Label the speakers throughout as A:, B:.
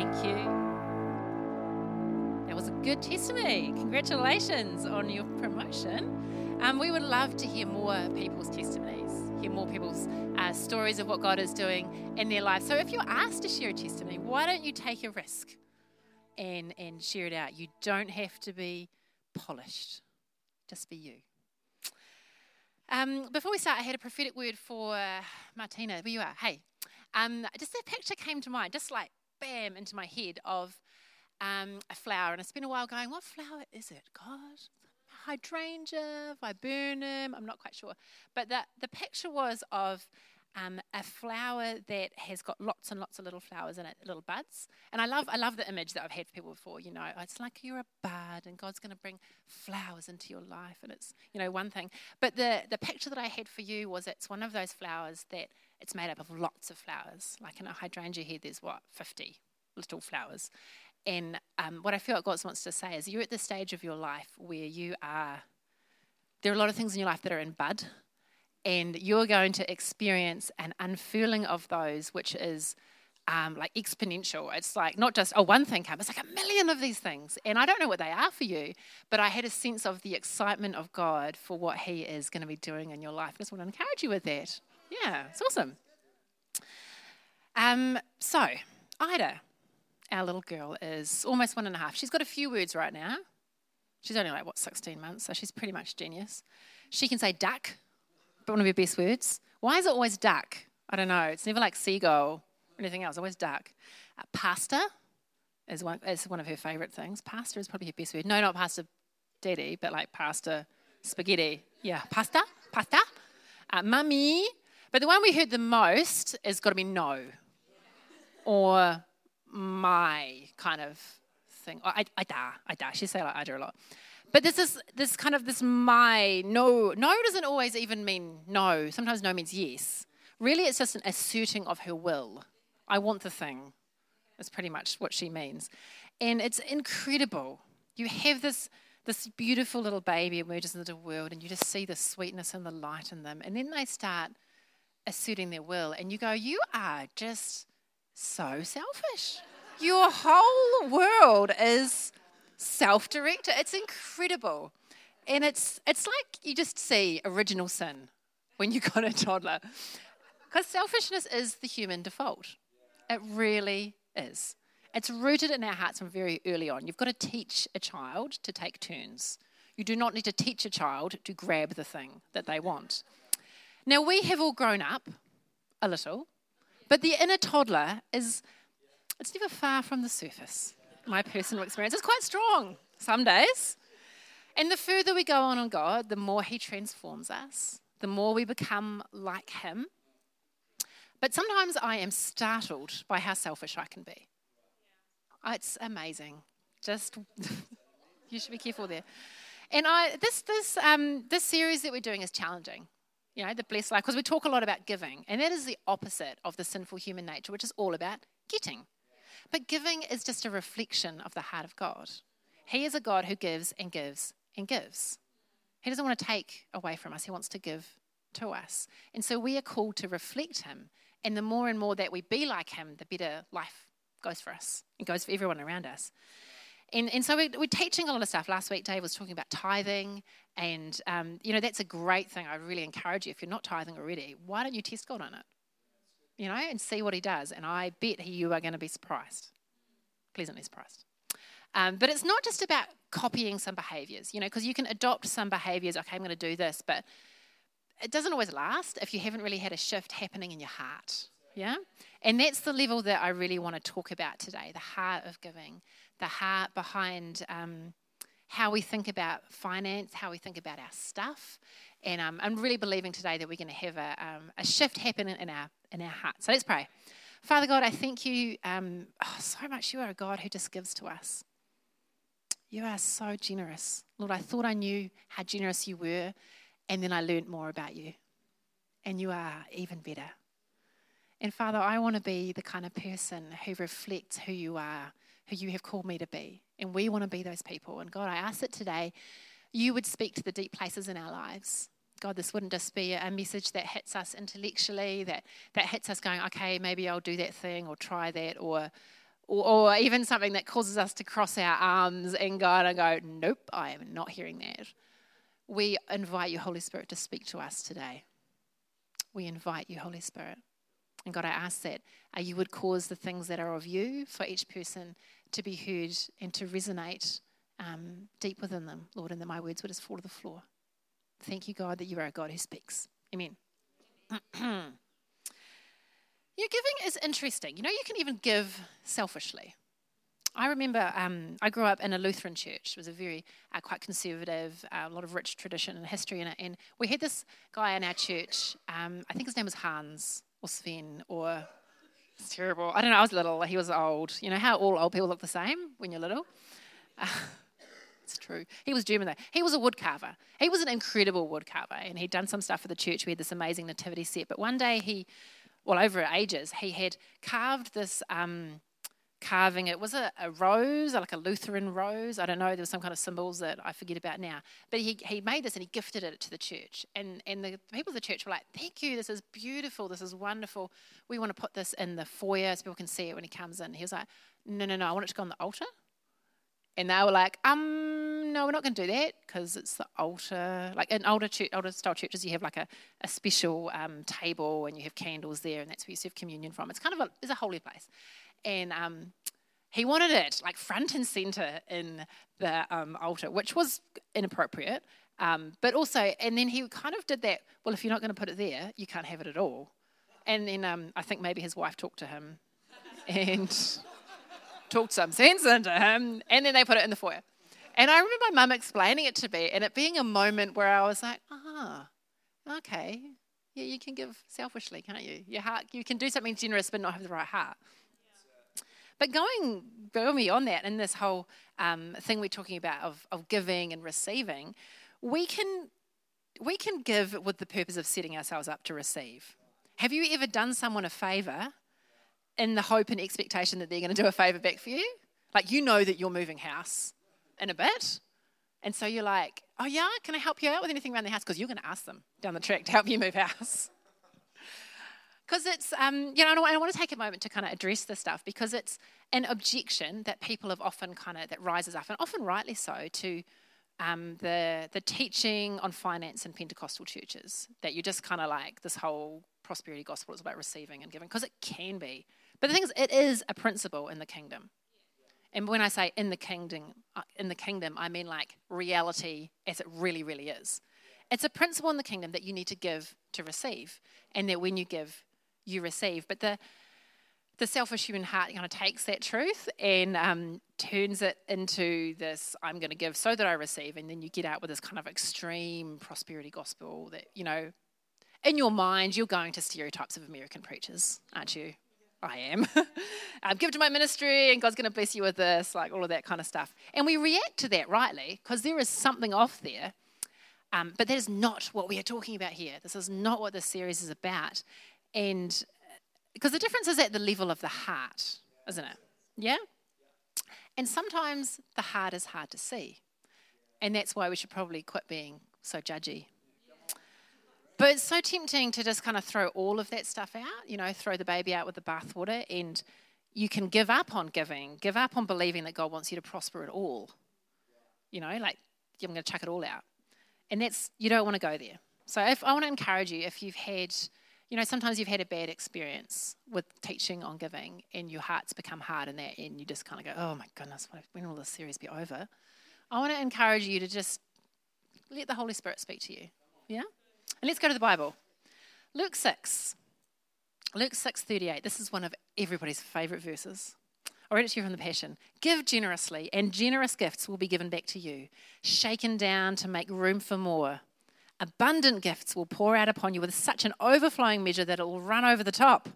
A: Thank you. That was a good testimony. Congratulations on your promotion. Um, we would love to hear more people's testimonies, hear more people's uh, stories of what God is doing in their lives. So if you're asked to share a testimony, why don't you take a risk and, and share it out? You don't have to be polished, just be you. Um, before we start, I had a prophetic word for uh, Martina. Where you are? Hey. Um, just a picture came to mind, just like bam into my head of um, a flower. And I spent a while going, what flower is it? God, hydrangea, viburnum, I'm not quite sure. But the, the picture was of um, a flower that has got lots and lots of little flowers in it, little buds. And I love, I love the image that I've had for people before. You know, it's like you're a bud, and God's going to bring flowers into your life, and it's you know one thing. But the the picture that I had for you was it's one of those flowers that it's made up of lots of flowers. Like in a hydrangea head, there's what fifty little flowers. And um, what I feel like God wants to say is you're at the stage of your life where you are. There are a lot of things in your life that are in bud and you're going to experience an unfurling of those, which is um, like exponential. It's like not just, oh, one thing comes, it's like a million of these things. And I don't know what they are for you, but I had a sense of the excitement of God for what He is going to be doing in your life. I just want to encourage you with that. Yeah, it's awesome. Um, so, Ida, our little girl, is almost one and a half. She's got a few words right now. She's only like, what, 16 months, so she's pretty much genius. She can say duck, one of your best words. Why is it always duck? I don't know. It's never like seagull or anything else, always duck. Uh, pasta is one, is one of her favourite things. Pasta is probably her best word. No, not pasta daddy, but like pasta spaghetti. Yeah, pasta, pasta. Uh, mummy. But the one we heard the most is got to be no. Or my kind of thing. Or I, I da, I da. She say like I do a lot. But this is this kind of this my no. No doesn't always even mean no. Sometimes no means yes. Really, it's just an asserting of her will. I want the thing. That's pretty much what she means, and it's incredible. You have this this beautiful little baby emerges into the world, and you just see the sweetness and the light in them, and then they start asserting their will, and you go, "You are just so selfish. Your whole world is." Self directed. It's incredible. And it's, it's like you just see original sin when you've got a toddler. Because selfishness is the human default. It really is. It's rooted in our hearts from very early on. You've got to teach a child to take turns. You do not need to teach a child to grab the thing that they want. Now, we have all grown up a little, but the inner toddler is, it's never far from the surface my personal experience is quite strong some days. And the further we go on in God, the more He transforms us, the more we become like Him. But sometimes I am startled by how selfish I can be. It's amazing. Just, you should be careful there. And I, this, this, um, this series that we're doing is challenging. You know, the blessed life, because we talk a lot about giving, and that is the opposite of the sinful human nature, which is all about getting. But giving is just a reflection of the heart of God. He is a God who gives and gives and gives. He doesn't want to take away from us, He wants to give to us. And so we are called to reflect Him. And the more and more that we be like Him, the better life goes for us and goes for everyone around us. And, and so we're, we're teaching a lot of stuff. Last week, Dave was talking about tithing. And, um, you know, that's a great thing. I really encourage you, if you're not tithing already, why don't you test God on it? You know, and see what he does. And I bet you are going to be surprised, pleasantly surprised. Um, but it's not just about copying some behaviors, you know, because you can adopt some behaviors. Okay, I'm going to do this, but it doesn't always last if you haven't really had a shift happening in your heart. Yeah? And that's the level that I really want to talk about today the heart of giving, the heart behind um, how we think about finance, how we think about our stuff, and um, I'm really believing today that we're going to have a, um, a shift happen in our, in our hearts. So let's pray. Father God, I thank you um, oh, so much. You are a God who just gives to us. You are so generous. Lord, I thought I knew how generous you were, and then I learned more about you. And you are even better. And Father, I want to be the kind of person who reflects who you are, who you have called me to be. And we want to be those people. And God, I ask it today you would speak to the deep places in our lives. God, this wouldn't just be a message that hits us intellectually, that, that hits us going, okay, maybe I'll do that thing or try that or or, or even something that causes us to cross our arms and God and go, nope, I am not hearing that. We invite you, Holy Spirit, to speak to us today. We invite you, Holy Spirit. And God, I ask that uh, you would cause the things that are of you for each person to be heard and to resonate um, deep within them, Lord, and that my words would just fall to the floor. Thank you, God, that you are a God who speaks. Amen. Your giving is interesting. You know, you can even give selfishly. I remember um, I grew up in a Lutheran church. It was a very uh, quite conservative, uh, a lot of rich tradition and history in it. And we had this guy in our church. Um, I think his name was Hans or Sven or it's terrible. I don't know. I was little. He was old. You know how all old people look the same when you're little. Uh, true. He was German though. He was a woodcarver. He was an incredible woodcarver, and he'd done some stuff for the church. We had this amazing nativity set. But one day he well, over ages, he had carved this um, carving. It was a, a, rose, like a Lutheran rose. I don't know. There was some kind of symbols that I forget about now. But he, he made this and he gifted it to the church. And, and the people of the church were like, Thank you. This is beautiful. This is wonderful. We want to put this in the foyer so people can see it when he comes in. He was like, No, no, no. I want it to go on the altar. And they were like, um, no, we're not going to do that because it's the altar. Like in older, church, older style churches, you have like a, a special um, table and you have candles there, and that's where you serve communion from. It's kind of a, it's a holy place. And um, he wanted it like front and center in the um, altar, which was inappropriate. Um, but also, and then he kind of did that. Well, if you're not going to put it there, you can't have it at all. And then um, I think maybe his wife talked to him, and talked some sense into him, and then they put it in the foyer. And I remember my mum explaining it to me, and it being a moment where I was like, ah, okay, yeah, you can give selfishly, can't you? Your heart, you can do something generous, but not have the right heart. But going, going beyond that, in this whole um, thing we're talking about of, of giving and receiving, we can we can give with the purpose of setting ourselves up to receive. Have you ever done someone a favor in the hope and expectation that they're going to do a favor back for you. Like you know that you're moving house in a bit. And so you're like, oh, yeah, can I help you out with anything around the house? Because you're going to ask them down the track to help you move house. Because it's, um, you know, I want to take a moment to kind of address this stuff because it's an objection that people have often kind of, that rises up, and often rightly so, to um, the, the teaching on finance in Pentecostal churches. That you're just kind of like this whole prosperity gospel is about receiving and giving, because it can be. But the thing is, it is a principle in the kingdom. And when I say in the kingdom, uh, in the kingdom, I mean like reality as it really, really is. It's a principle in the kingdom that you need to give to receive, and that when you give, you receive. But the the selfish human heart kind of takes that truth and um, turns it into this I'm going to give so that I receive. And then you get out with this kind of extreme prosperity gospel that, you know, in your mind, you're going to stereotypes of American preachers, aren't you? I am. um, give to my ministry, and God's going to bless you with this, like all of that kind of stuff. And we react to that rightly because there is something off there. Um, but that is not what we are talking about here. This is not what this series is about. And because the difference is at the level of the heart, isn't it? Yeah? And sometimes the heart is hard to see. And that's why we should probably quit being so judgy but it's so tempting to just kind of throw all of that stuff out, you know, throw the baby out with the bathwater, and you can give up on giving, give up on believing that God wants you to prosper at all. You know, like, I'm going to chuck it all out. And that's, you don't want to go there. So if I want to encourage you, if you've had, you know, sometimes you've had a bad experience with teaching on giving and your heart's become hard in that and you just kind of go, oh my goodness, when will this series be over? I want to encourage you to just let the Holy Spirit speak to you. Yeah? And let's go to the Bible. Luke 6. Luke 6:38. This is one of everybody's favorite verses. I'll read it to you from the Passion. Give generously, and generous gifts will be given back to you, shaken down to make room for more. Abundant gifts will pour out upon you with such an overflowing measure that it will run over the top.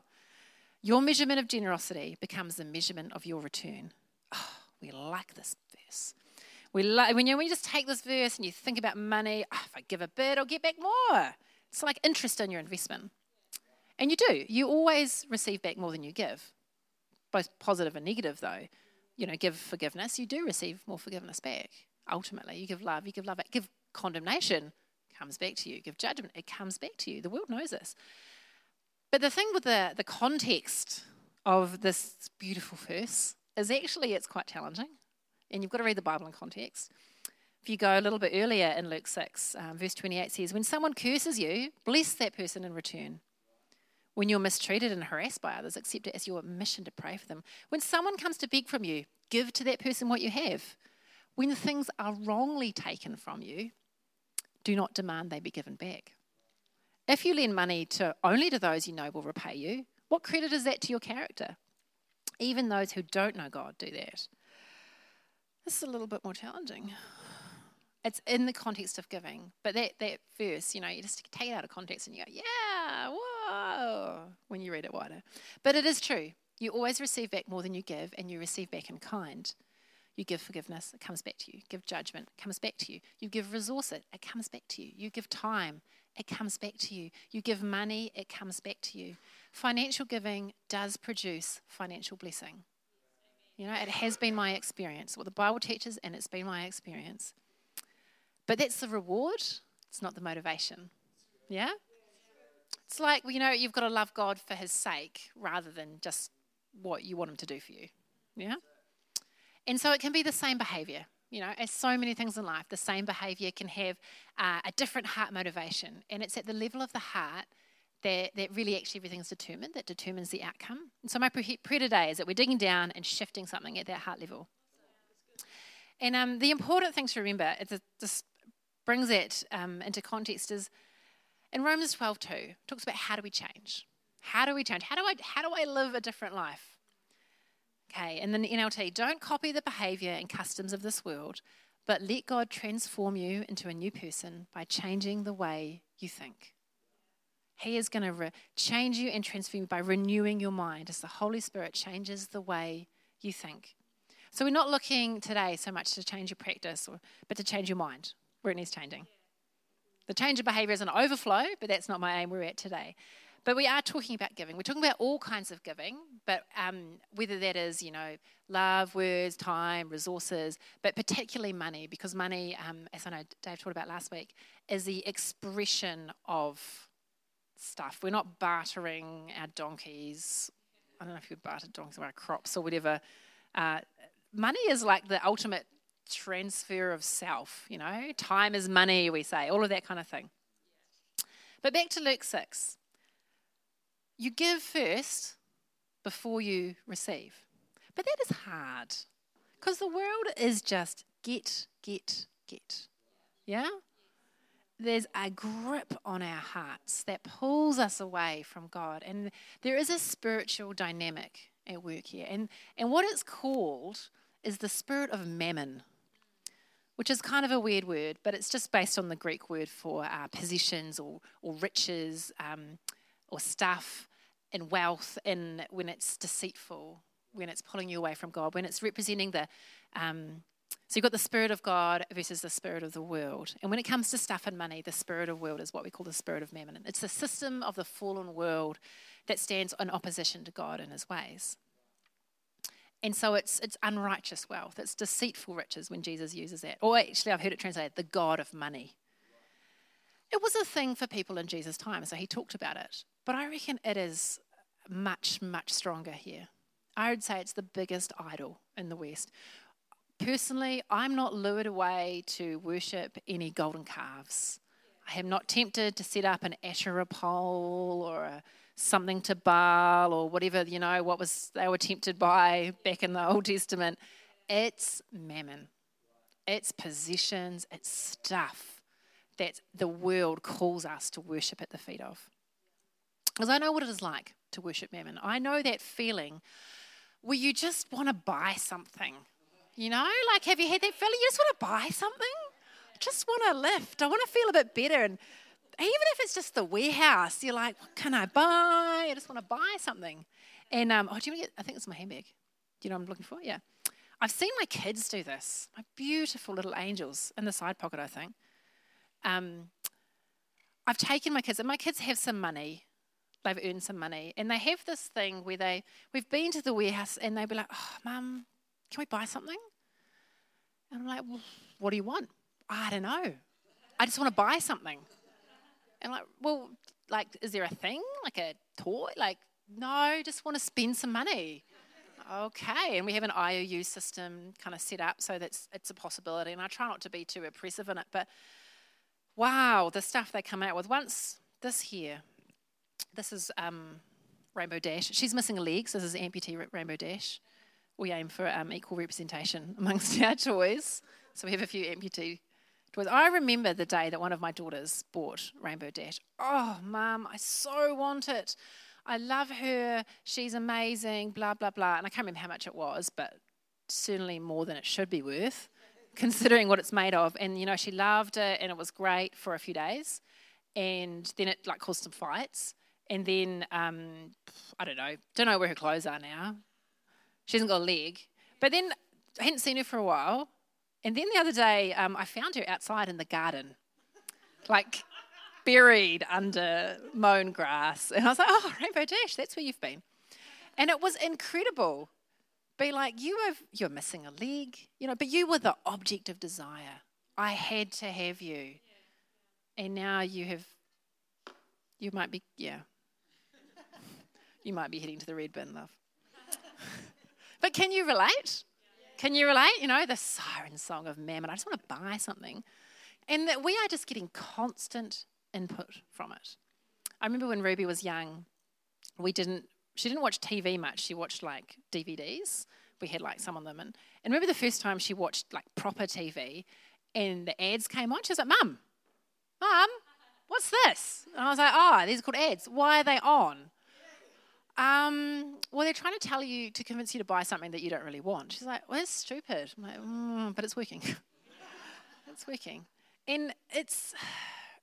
A: Your measurement of generosity becomes the measurement of your return. Oh, we like this verse. We lo- when, you, when you just take this verse and you think about money, oh, if I give a bit, I'll get back more. It's like interest in your investment. And you do. You always receive back more than you give, both positive and negative, though. You know, give forgiveness, you do receive more forgiveness back. Ultimately, you give love, you give love back. Give condemnation, comes back to you. Give judgment, it comes back to you. The world knows this. But the thing with the, the context of this beautiful verse is actually it's quite challenging, and you've got to read the Bible in context. If you go a little bit earlier in Luke 6, um, verse 28 says, When someone curses you, bless that person in return. When you're mistreated and harassed by others, accept it as your mission to pray for them. When someone comes to beg from you, give to that person what you have. When things are wrongly taken from you, do not demand they be given back. If you lend money to only to those you know will repay you, what credit is that to your character? Even those who don't know God do that. This is a little bit more challenging it's in the context of giving. But that, that verse, you know, you just take it out of context and you go, yeah, whoa, when you read it wider. But it is true. You always receive back more than you give, and you receive back in kind. You give forgiveness, it comes back to you. Give judgment, it comes back to you. You give resources, it comes back to you. You give time, it comes back to you. You give money, it comes back to you. Financial giving does produce financial blessing. You know, it has been my experience. What the Bible teaches, and it's been my experience. But that's the reward, it's not the motivation. Yeah? It's like, you know, you've got to love God for his sake rather than just what you want him to do for you. Yeah? And so it can be the same behavior. You know, as so many things in life, the same behavior can have uh, a different heart motivation. And it's at the level of the heart that, that really actually everything's determined, that determines the outcome. And so my prayer today is that we're digging down and shifting something at that heart level. And um, the important thing to remember is this brings it um, into context is in Romans 12 2, talks about how do we change? How do we change? How do I, how do I live a different life? Okay, and then the NLT, don't copy the behavior and customs of this world, but let God transform you into a new person by changing the way you think. He is going to re- change you and transform you by renewing your mind as the Holy Spirit changes the way you think. So we're not looking today so much to change your practice, or, but to change your mind where it needs changing. The change of behavior is an overflow, but that's not my aim. We're at today. But we are talking about giving. We're talking about all kinds of giving, but um, whether that is, you know, love, words, time, resources, but particularly money, because money, um, as I know Dave talked about last week, is the expression of stuff. We're not bartering our donkeys. I don't know if you would barter donkeys or our crops or whatever. Uh, money is like the ultimate transfer of self, you know, time is money, we say, all of that kind of thing. But back to Luke 6. You give first before you receive. But that is hard because the world is just get, get, get. Yeah? There's a grip on our hearts that pulls us away from God. And there is a spiritual dynamic at work here. And, and what it's called is the spirit of mammon which is kind of a weird word, but it's just based on the Greek word for uh, possessions or, or riches um, or stuff and wealth, and when it's deceitful, when it's pulling you away from God, when it's representing the. Um, so you've got the spirit of God versus the spirit of the world. And when it comes to stuff and money, the spirit of world is what we call the spirit of mammon. It's the system of the fallen world that stands in opposition to God and his ways. And so it's, it's unrighteous wealth, it's deceitful riches when Jesus uses that. Or actually, I've heard it translated the God of money. It was a thing for people in Jesus' time, so he talked about it. But I reckon it is much, much stronger here. I would say it's the biggest idol in the West. Personally, I'm not lured away to worship any golden calves. I am not tempted to set up an Asherah pole or a something to Baal or whatever, you know, what was they were tempted by back in the Old Testament. It's mammon. It's possessions, it's stuff that the world calls us to worship at the feet of. Because I know what it is like to worship mammon. I know that feeling where you just want to buy something. You know, like have you had that feeling? You just want to buy something? Just want to lift. I want to feel a bit better. And even if it's just the warehouse, you're like, what can I buy? I just want to buy something. And um, oh, do you want to get? I think it's my handbag. Do you know what I'm looking for? Yeah. I've seen my kids do this. My beautiful little angels in the side pocket, I think. Um, I've taken my kids, and my kids have some money. They've earned some money, and they have this thing where they we've been to the warehouse, and they'd be like, "Oh, mum, can we buy something?" And I'm like, well, "What do you want?" I don't know. I just want to buy something. And like, well, like, is there a thing, like a toy? Like, no, just want to spend some money. okay. And we have an IOU system kind of set up so that's it's a possibility. And I try not to be too oppressive in it, but wow, the stuff they come out with. Once this here, this is um, Rainbow Dash. She's missing a leg, so this is amputee Rainbow Dash. We aim for um, equal representation amongst our toys, so we have a few amputee toys. I remember the day that one of my daughters bought Rainbow Dash. Oh, mum, I so want it. I love her. She's amazing, blah, blah, blah. And I can't remember how much it was, but certainly more than it should be worth, considering what it's made of. And, you know, she loved it and it was great for a few days. And then it, like, caused some fights. And then, um, I don't know, don't know where her clothes are now. She hasn't got a leg. But then I hadn't seen her for a while. And then the other day, um, I found her outside in the garden. Like, buried under mown grass. And I was like, oh, Rainbow Dash, that's where you've been. And it was incredible. Be like, you have, you're missing a leg, you know, but you were the object of desire. I had to have you. And now you have, you might be, yeah. You might be heading to the red bin, love. but can you relate? Can you relate? You know, the siren song of mammon. I just want to buy something. And that we are just getting constant input from it. I remember when Ruby was young, we didn't she didn't watch TV much. She watched like DVDs. We had like some of them and, and remember the first time she watched like proper TV and the ads came on, she was like, Mum, Mum, what's this? And I was like, Oh, these are called ads. Why are they on? Um, well, they're trying to tell you to convince you to buy something that you don't really want. She's like, well, that's stupid. I'm like, mm, but it's working. it's working. And it's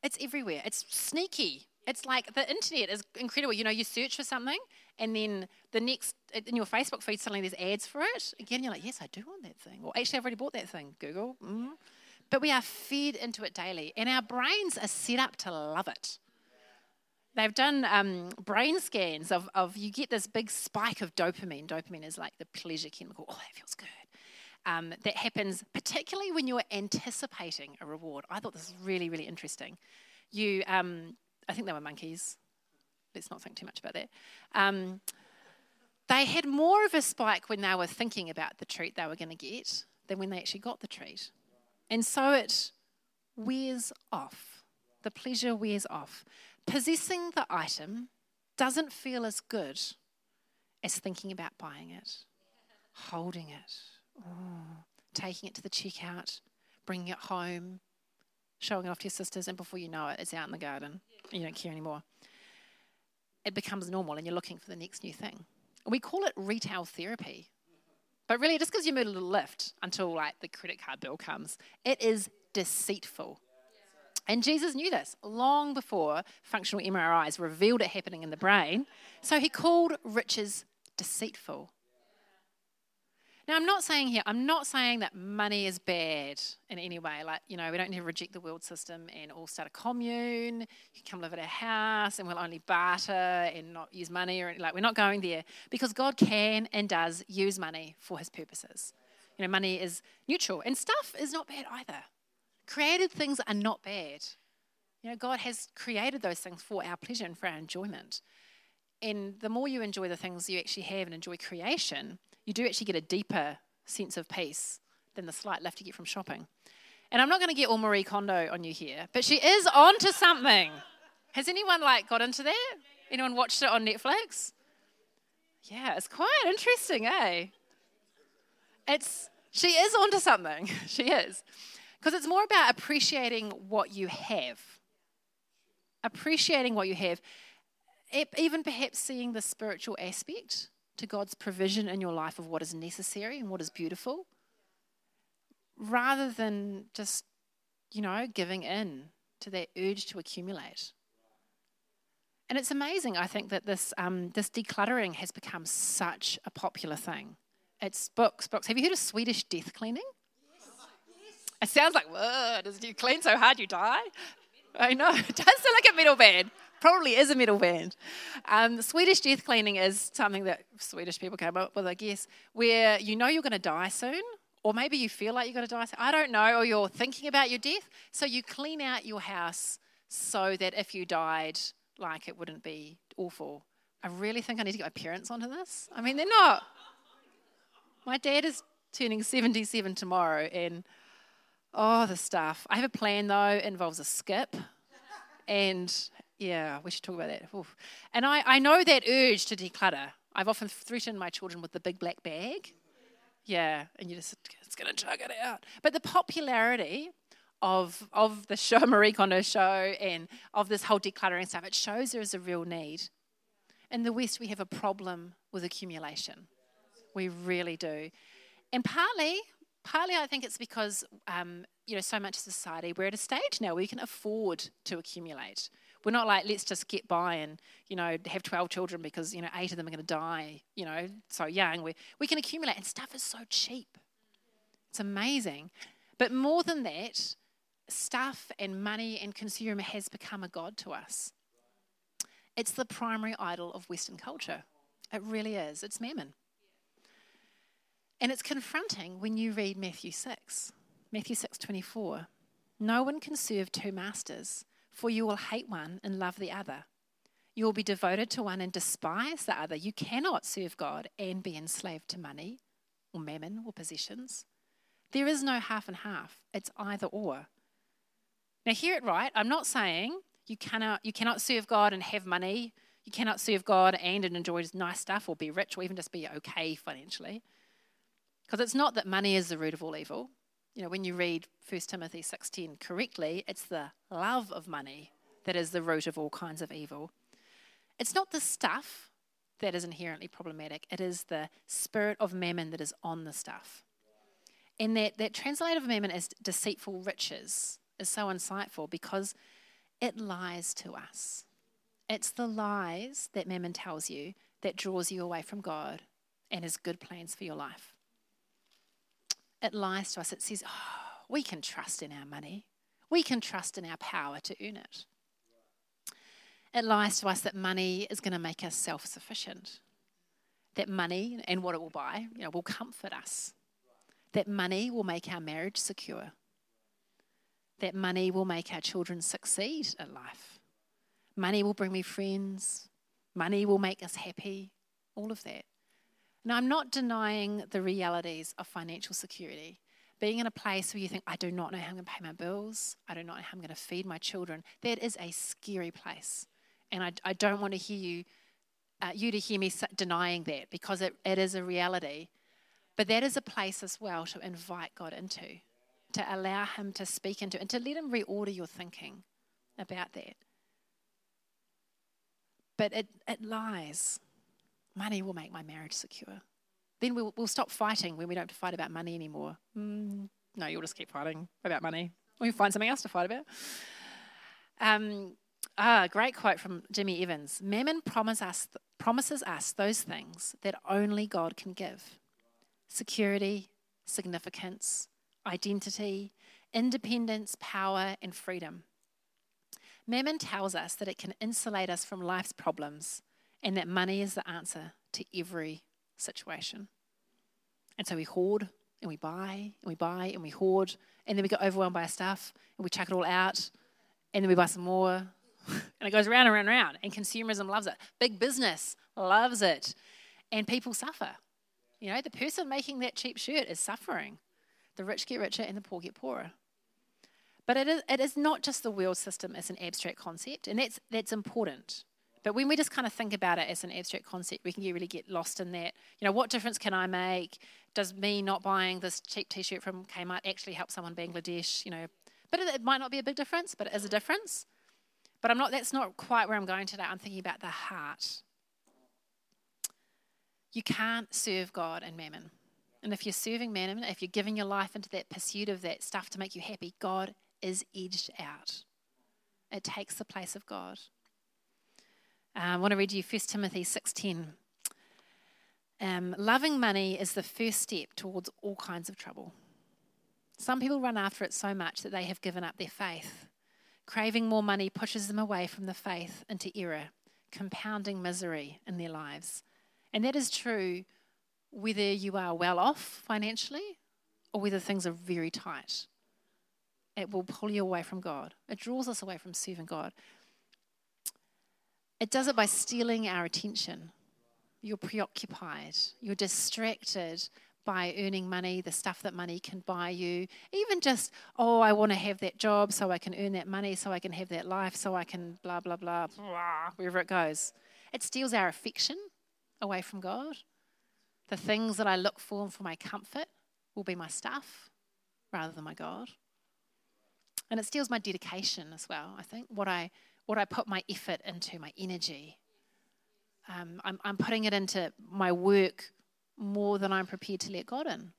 A: it's everywhere. It's sneaky. It's like the internet is incredible. You know, you search for something, and then the next in your Facebook feed, suddenly there's ads for it. Again, you're like, yes, I do want that thing. Or actually, I've already bought that thing. Google. Mm. But we are fed into it daily, and our brains are set up to love it. They've done um, brain scans of, of you get this big spike of dopamine. Dopamine is like the pleasure chemical. Oh, that feels good. Um, that happens particularly when you're anticipating a reward. I thought this was really, really interesting. You, um, I think they were monkeys. Let's not think too much about that. Um, they had more of a spike when they were thinking about the treat they were going to get than when they actually got the treat. And so it wears off. The pleasure wears off. Possessing the item doesn't feel as good as thinking about buying it, holding it, oh, taking it to the checkout, bringing it home, showing it off to your sisters, and before you know it, it's out in the garden. You don't care anymore. It becomes normal, and you're looking for the next new thing. We call it retail therapy. But really, it just gives you a little lift until like the credit card bill comes. It is deceitful. And Jesus knew this long before functional MRIs revealed it happening in the brain. So he called riches deceitful. Now, I'm not saying here, I'm not saying that money is bad in any way. Like, you know, we don't need to reject the world system and all start a commune. You come live at a house and we'll only barter and not use money or like, we're not going there because God can and does use money for his purposes. You know, money is neutral and stuff is not bad either. Created things are not bad. You know, God has created those things for our pleasure and for our enjoyment. And the more you enjoy the things you actually have and enjoy creation, you do actually get a deeper sense of peace than the slight lift you get from shopping. And I'm not going to get all Marie Kondo on you here, but she is onto something. Has anyone like got into that? Anyone watched it on Netflix? Yeah, it's quite interesting, eh? It's she is onto something. she is. Because it's more about appreciating what you have. Appreciating what you have. Even perhaps seeing the spiritual aspect to God's provision in your life of what is necessary and what is beautiful, rather than just, you know, giving in to that urge to accumulate. And it's amazing, I think, that this, um, this decluttering has become such a popular thing. It's books, books. Have you heard of Swedish death cleaning? It sounds like, whoa, does you clean so hard you die? I know. It does sound like a metal band probably is a metal band. Um, Swedish death cleaning is something that Swedish people came up with, I guess, where you know you're going to die soon, or maybe you feel like you're going to die soon. I don't know, or you're thinking about your death. So you clean out your house so that if you died, like it wouldn't be awful. I really think I need to get my parents onto this. I mean, they're not. My dad is turning 77 tomorrow, and oh, the stuff. I have a plan though, it involves a skip. And yeah, we should talk about that. Oof. And I, I know that urge to declutter. I've often threatened my children with the big black bag. Yeah, and you just, it's going to chug it out. But the popularity of, of the show, Marie Kondo show, and of this whole decluttering stuff, it shows there is a real need. In the West, we have a problem with accumulation. We really do. And partly, partly I think it's because, um, you know, so much of society, we're at a stage now where we can afford to accumulate. We're not like, let's just get by and, you know, have 12 children because, you know, eight of them are going to die, you know, so young. We, we can accumulate, and stuff is so cheap. It's amazing. But more than that, stuff and money and consumer has become a god to us. It's the primary idol of Western culture. It really is. It's mammon. And it's confronting when you read Matthew 6. Matthew 6:24. No one can serve two masters, for you will hate one and love the other. You will be devoted to one and despise the other. You cannot serve God and be enslaved to money or mammon or possessions. There is no half and half. It's either or. Now hear it right. I'm not saying you cannot you cannot serve God and have money. You cannot serve God and enjoy nice stuff or be rich or even just be okay financially. Because it's not that money is the root of all evil. You know, when you read 1 Timothy 16 correctly, it's the love of money that is the root of all kinds of evil. It's not the stuff that is inherently problematic, it is the spirit of mammon that is on the stuff. And that, that translative mammon as deceitful riches is so insightful because it lies to us. It's the lies that mammon tells you that draws you away from God and his good plans for your life it lies to us. It says, oh, we can trust in our money, we can trust in our power to earn it. It lies to us that money is going to make us self sufficient, that money and what it will buy you know, will comfort us, that money will make our marriage secure, that money will make our children succeed in life. Money will bring me friends, money will make us happy, all of that. Now, I'm not denying the realities of financial security. Being in a place where you think, I do not know how I'm going to pay my bills, I do not know how I'm going to feed my children, that is a scary place. And I, I don't want to hear you, uh, you to hear me denying that because it, it is a reality. But that is a place as well to invite God into, to allow Him to speak into, and to let Him reorder your thinking about that. But it, it lies. Money will make my marriage secure. Then we'll, we'll stop fighting when we don't have to fight about money anymore. Mm, no, you'll just keep fighting about money. You find something else to fight about. Um, ah, great quote from Jimmy Evans. Mammon promise us, promises us those things that only God can give security, significance, identity, independence, power, and freedom. Mammon tells us that it can insulate us from life's problems and that money is the answer to every situation. And so we hoard and we buy and we buy and we hoard, and then we get overwhelmed by our stuff and we chuck it all out, and then we buy some more. and it goes round and round and round. And consumerism loves it. Big business loves it. And people suffer. You know, the person making that cheap shirt is suffering. The rich get richer and the poor get poorer. But it is, it is not just the world system as an abstract concept, and that's, that's important. But when we just kind of think about it as an abstract concept, we can really get lost in that. You know, what difference can I make? Does me not buying this cheap T-shirt from Kmart actually help someone in Bangladesh? You know, but it, it might not be a big difference, but it is a difference. But I'm not. That's not quite where I'm going today. I'm thinking about the heart. You can't serve God and mammon. And if you're serving mammon, if you're giving your life into that pursuit of that stuff to make you happy, God is edged out. It takes the place of God. Uh, I want to read you 1 Timothy 6.10. Um, loving money is the first step towards all kinds of trouble. Some people run after it so much that they have given up their faith. Craving more money pushes them away from the faith into error, compounding misery in their lives. And that is true whether you are well off financially or whether things are very tight. It will pull you away from God. It draws us away from serving God. It does it by stealing our attention. You're preoccupied, you're distracted by earning money, the stuff that money can buy you. Even just, oh, I want to have that job so I can earn that money, so I can have that life, so I can blah, blah, blah, blah wherever it goes. It steals our affection away from God. The things that I look for for my comfort will be my stuff rather than my God. And it steals my dedication as well, I think, what I, what I put my effort into, my energy. Um, I'm, I'm putting it into my work more than I'm prepared to let God in.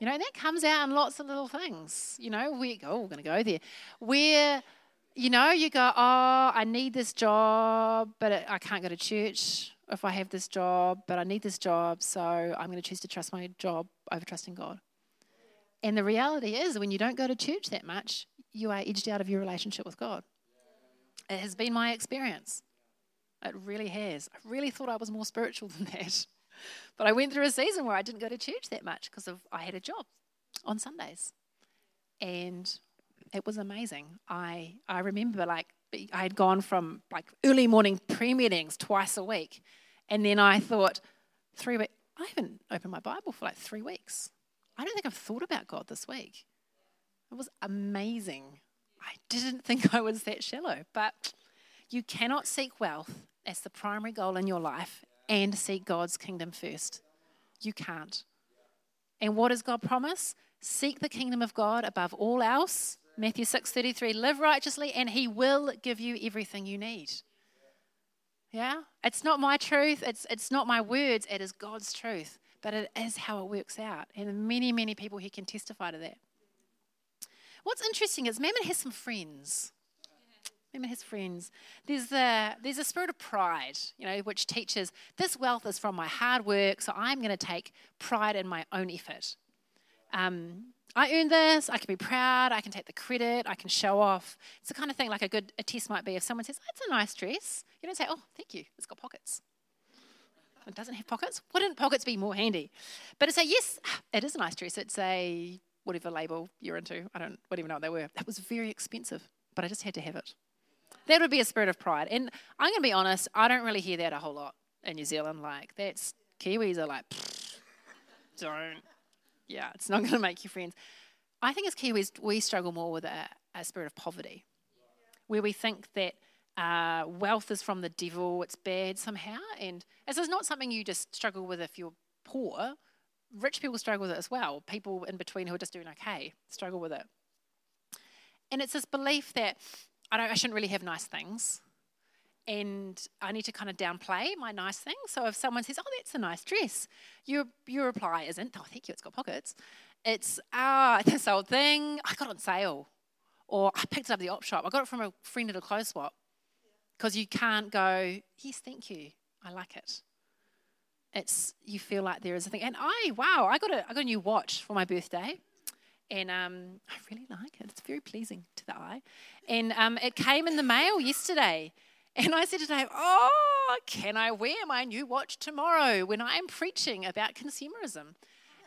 A: You know, that comes out in lots of little things. You know, we oh, we're going to go there. Where, you know, you go, oh, I need this job, but I can't go to church if I have this job, but I need this job, so I'm going to choose to trust my job over trusting God. And the reality is, when you don't go to church that much, you are edged out of your relationship with God. It has been my experience. It really has. I really thought I was more spiritual than that. But I went through a season where I didn't go to church that much because of I had a job on Sundays. And it was amazing. I I remember like I had gone from like early morning prayer meetings twice a week. And then I thought, three weeks, I haven't opened my Bible for like three weeks. I don't think I've thought about God this week. It was amazing. I didn't think I was that shallow, but you cannot seek wealth as the primary goal in your life and seek God's kingdom first. You can't. And what does God promise? Seek the kingdom of God above all else. Matthew 6:33 live righteously and he will give you everything you need. Yeah? It's not my truth, it's it's not my words, it is God's truth, but it is how it works out. And many many people here can testify to that. What's interesting is Mammon has some friends. And his friends. There's a, there's a spirit of pride, you know, which teaches this wealth is from my hard work, so I'm going to take pride in my own effort. Um, I earned this, I can be proud, I can take the credit, I can show off. It's the kind of thing like a good a test might be if someone says, oh, it's a nice dress. You don't say, oh, thank you, it's got pockets. It doesn't have pockets. Wouldn't pockets be more handy? But it's a yes, it is a nice dress. It's a whatever label you're into. I don't, even know what they were. That was very expensive, but I just had to have it. That would be a spirit of pride. And I'm going to be honest, I don't really hear that a whole lot in New Zealand. Like, that's, Kiwis are like, don't. Yeah, it's not going to make you friends. I think as Kiwis, we struggle more with a, a spirit of poverty, where we think that uh, wealth is from the devil, it's bad somehow. And as it's not something you just struggle with if you're poor, rich people struggle with it as well. People in between who are just doing okay struggle with it. And it's this belief that I don't I shouldn't really have nice things. And I need to kind of downplay my nice things. So if someone says, "Oh, that's a nice dress," your your reply isn't, "Oh, thank you, it's got pockets." It's, "Ah, oh, this old thing I got on sale," or "I picked it up at the op shop. I got it from a friend at a clothes swap." Because you can't go, "Yes, thank you, I like it." It's you feel like there is a thing. And I, wow, I got a I got a new watch for my birthday and um, I really like it. It's very pleasing to the eye. And um, it came in the mail yesterday. And I said to Dave, Oh, can I wear my new watch tomorrow when I'm preaching about consumerism?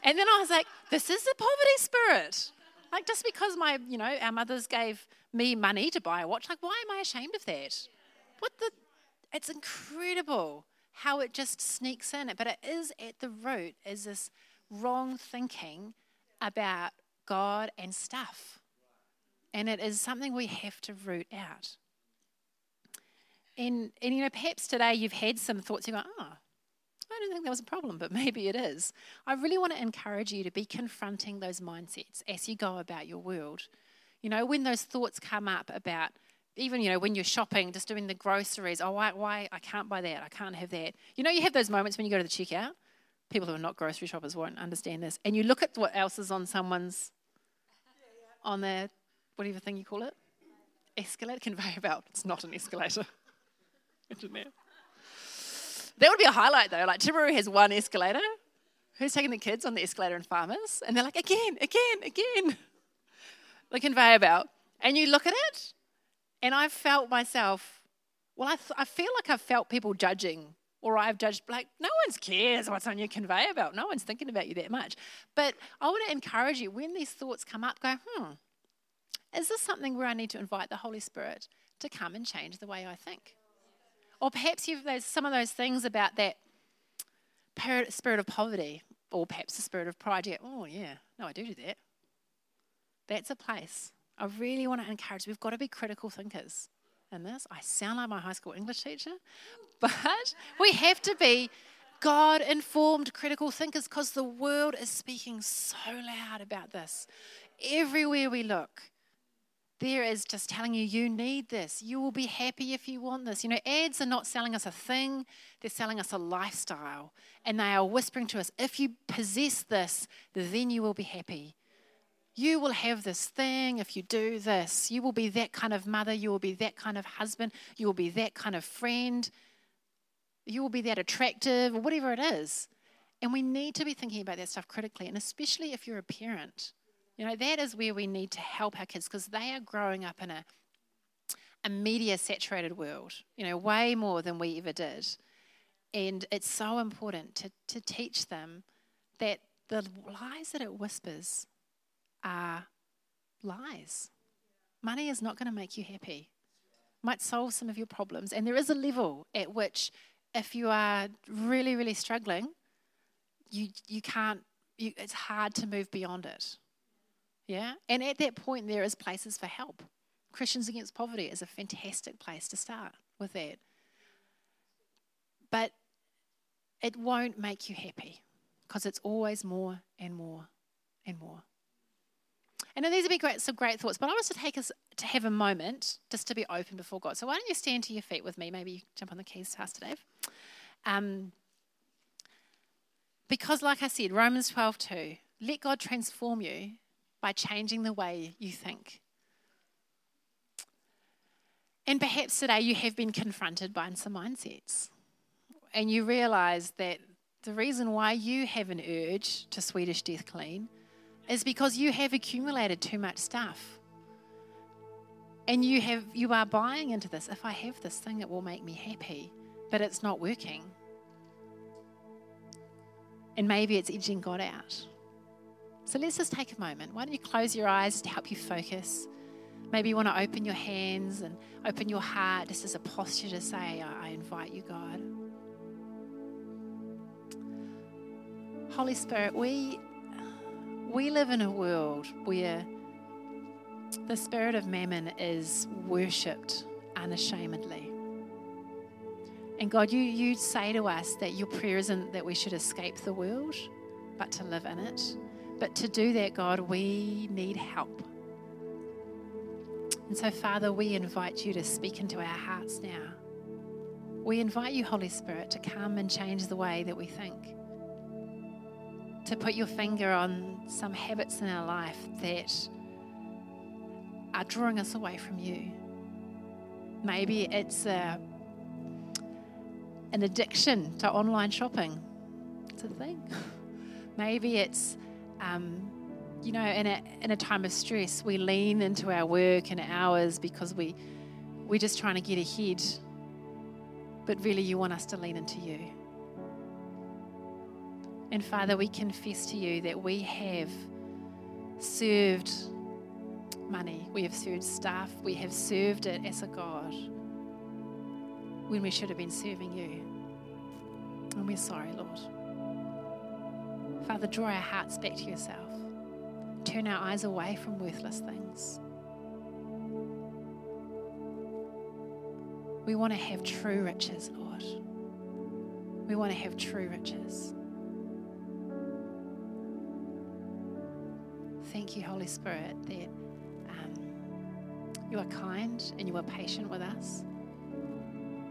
A: And then I was like, This is the poverty spirit. Like, just because my, you know, our mothers gave me money to buy a watch, like, why am I ashamed of that? What the? It's incredible how it just sneaks in. But it is at the root, is this wrong thinking about God and stuff. And it is something we have to root out. And, and you know, perhaps today you've had some thoughts, you go, oh, ah, I don't think that was a problem, but maybe it is. I really want to encourage you to be confronting those mindsets as you go about your world. You know, when those thoughts come up about, even, you know, when you're shopping, just doing the groceries, oh, why, why, I can't buy that, I can't have that. You know, you have those moments when you go to the checkout. People who are not grocery shoppers won't understand this. And you look at what else is on someone's on their whatever thing you call it, escalator conveyor belt. It's not an escalator. That. That would be a highlight though. Like Timaru has one escalator. Who's taking the kids on the escalator in farmers? And they're like, again, again, again. The conveyor belt. And you look at it, and I've felt myself, well, I, I feel like I've felt people judging or I've judged, like, no one cares what's on your conveyor belt. No one's thinking about you that much. But I want to encourage you when these thoughts come up, go, hmm, is this something where I need to invite the Holy Spirit to come and change the way I think? Or perhaps you've those, some of those things about that spirit of poverty or perhaps the spirit of pride. Yeah, oh, yeah, no, I do do that. That's a place. I really want to encourage. We've got to be critical thinkers in this. I sound like my high school English teacher, but we have to be God informed critical thinkers because the world is speaking so loud about this. Everywhere we look, there is just telling you, you need this. You will be happy if you want this. You know, ads are not selling us a thing, they're selling us a lifestyle. And they are whispering to us, if you possess this, then you will be happy. You will have this thing if you do this. You will be that kind of mother. You will be that kind of husband. You will be that kind of friend. You will be that attractive, or whatever it is. And we need to be thinking about that stuff critically, and especially if you're a parent. You know, that is where we need to help our kids because they are growing up in a, a media saturated world, you know, way more than we ever did. And it's so important to, to teach them that the lies that it whispers are lies. Money is not going to make you happy. Might solve some of your problems. And there is a level at which, if you are really, really struggling, you, you can't, you, it's hard to move beyond it. Yeah? And at that point, there is places for help. Christians Against Poverty is a fantastic place to start with that. But it won't make you happy because it's always more and more and more. And these would be great, some great thoughts, but I want us to take us to have a moment just to be open before God. So why don't you stand to your feet with me? Maybe you jump on the keys, Pastor Dave. Um, because, like I said, Romans 12 2, let God transform you by changing the way you think. And perhaps today you have been confronted by some mindsets and you realize that the reason why you have an urge to Swedish death clean is because you have accumulated too much stuff. And you have you are buying into this. If I have this thing it will make me happy, but it's not working. And maybe it's edging God out. So let's just take a moment. Why don't you close your eyes to help you focus? Maybe you want to open your hands and open your heart just as a posture to say, I invite you, God. Holy Spirit, we, we live in a world where the spirit of mammon is worshipped unashamedly. And God, you, you say to us that your prayer isn't that we should escape the world, but to live in it. But to do that, God, we need help. And so, Father, we invite you to speak into our hearts now. We invite you, Holy Spirit, to come and change the way that we think. To put your finger on some habits in our life that are drawing us away from you. Maybe it's a, an addiction to online shopping. It's a thing. Maybe it's um, you know, in a, in a time of stress, we lean into our work and hours because we, we're just trying to get ahead. But really, you want us to lean into you. And Father, we confess to you that we have served money, we have served staff, we have served it as a God when we should have been serving you. And we're sorry, Lord. Father, draw our hearts back to yourself. Turn our eyes away from worthless things. We want to have true riches, Lord. We want to have true riches. Holy Spirit, that um, you are kind and you are patient with us,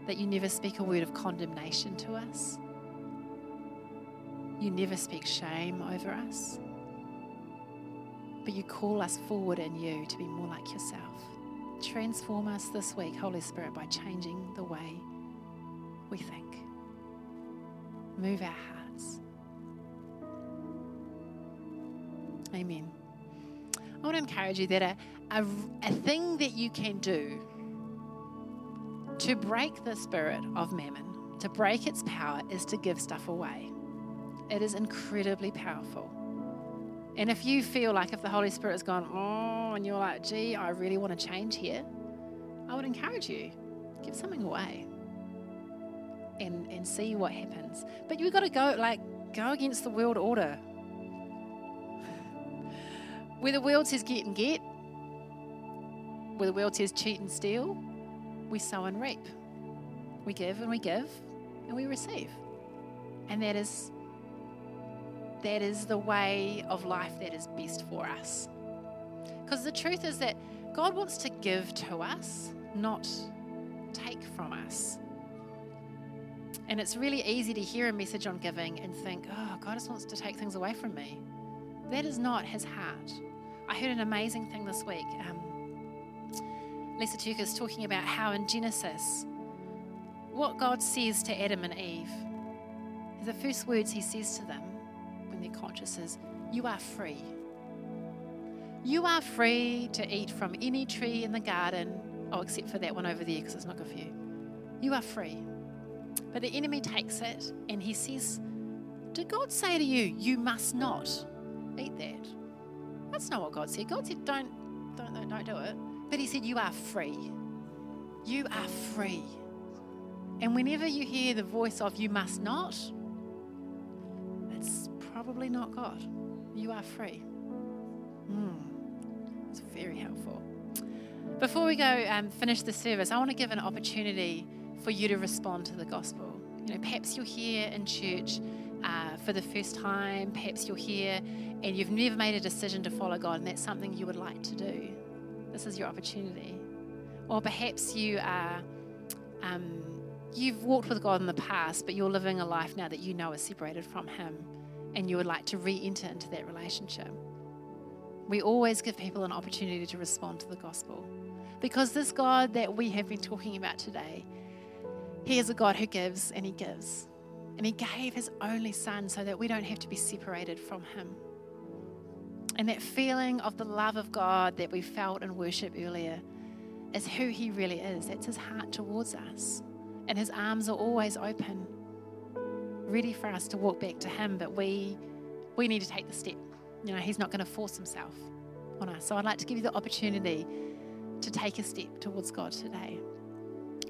A: that you never speak a word of condemnation to us you never speak shame over us, but you call us forward in you to be more like yourself. Transform us this week, Holy Spirit, by changing the way we think. Move our hearts. Amen. I want to encourage you that a, a, a thing that you can do to break the spirit of mammon, to break its power, is to give stuff away. It is incredibly powerful. And if you feel like if the Holy Spirit's gone, oh, and you're like, gee, I really want to change here, I would encourage you, give something away and, and see what happens. But you've got to go, like, go against the world order. Where the world says get and get, where the world says cheat and steal, we sow and reap. We give and we give and we receive. And that is that is the way of life that is best for us. Because the truth is that God wants to give to us, not take from us. And it's really easy to hear a message on giving and think, oh, God just wants to take things away from me. That is not his heart. I heard an amazing thing this week. Um, Lisa is talking about how in Genesis, what God says to Adam and Eve, the first words he says to them when they're conscious is, You are free. You are free to eat from any tree in the garden, oh, except for that one over there because it's not good for you. You are free. But the enemy takes it and he says, Did God say to you, You must not eat that? That's not what God said. God said, Don't, don't, don't, don't do it. But he said, You are free. You are free. And whenever you hear the voice of you must not, it's probably not God. You are free. Mm. It's very helpful. Before we go um, finish the service, I want to give an opportunity for you to respond to the gospel. You know, perhaps you're here in church uh, for the first time, perhaps you're here and you've never made a decision to follow God, and that's something you would like to do. This is your opportunity. Or perhaps you are. Um, you've walked with God in the past, but you're living a life now that you know is separated from Him, and you would like to re enter into that relationship. We always give people an opportunity to respond to the gospel. Because this God that we have been talking about today, He is a God who gives and He gives. And He gave His only Son so that we don't have to be separated from Him. And that feeling of the love of God that we felt in worship earlier is who He really is. That's His heart towards us. And His arms are always open, ready for us to walk back to Him. But we, we need to take the step. You know, He's not going to force Himself on us. So I'd like to give you the opportunity to take a step towards God today.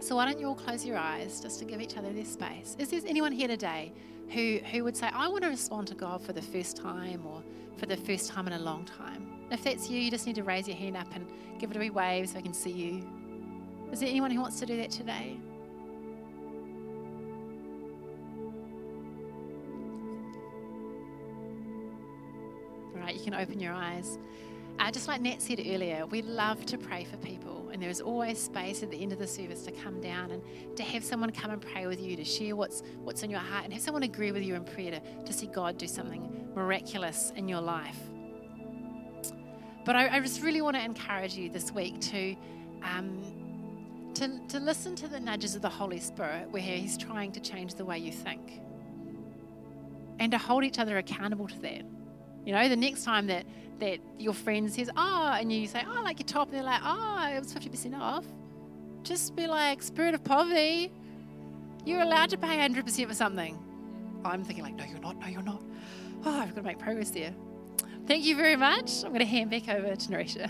A: So why don't you all close your eyes just to give each other this space? Is there anyone here today who, who would say, I want to respond to God for the first time or for the first time in a long time? If that's you, you just need to raise your hand up and give it a wee wave so I can see you. Is there anyone who wants to do that today? All right, you can open your eyes. Uh, just like Nat said earlier, we love to pray for people, and there is always space at the end of the service to come down and to have someone come and pray with you, to share what's what's in your heart, and have someone agree with you in prayer to, to see God do something miraculous in your life. But I, I just really want to encourage you this week to, um, to to listen to the nudges of the Holy Spirit, where He's trying to change the way you think, and to hold each other accountable to that. You know, the next time that that your friend says, oh, and you say, oh, I like your top, and they're like, oh, it was 50% off. Just be like, spirit of poverty, you're allowed to pay 100% for something. I'm thinking like, no, you're not, no, you're not. Oh, I've got to make progress there. Thank you very much. I'm going to hand back over to Narisha.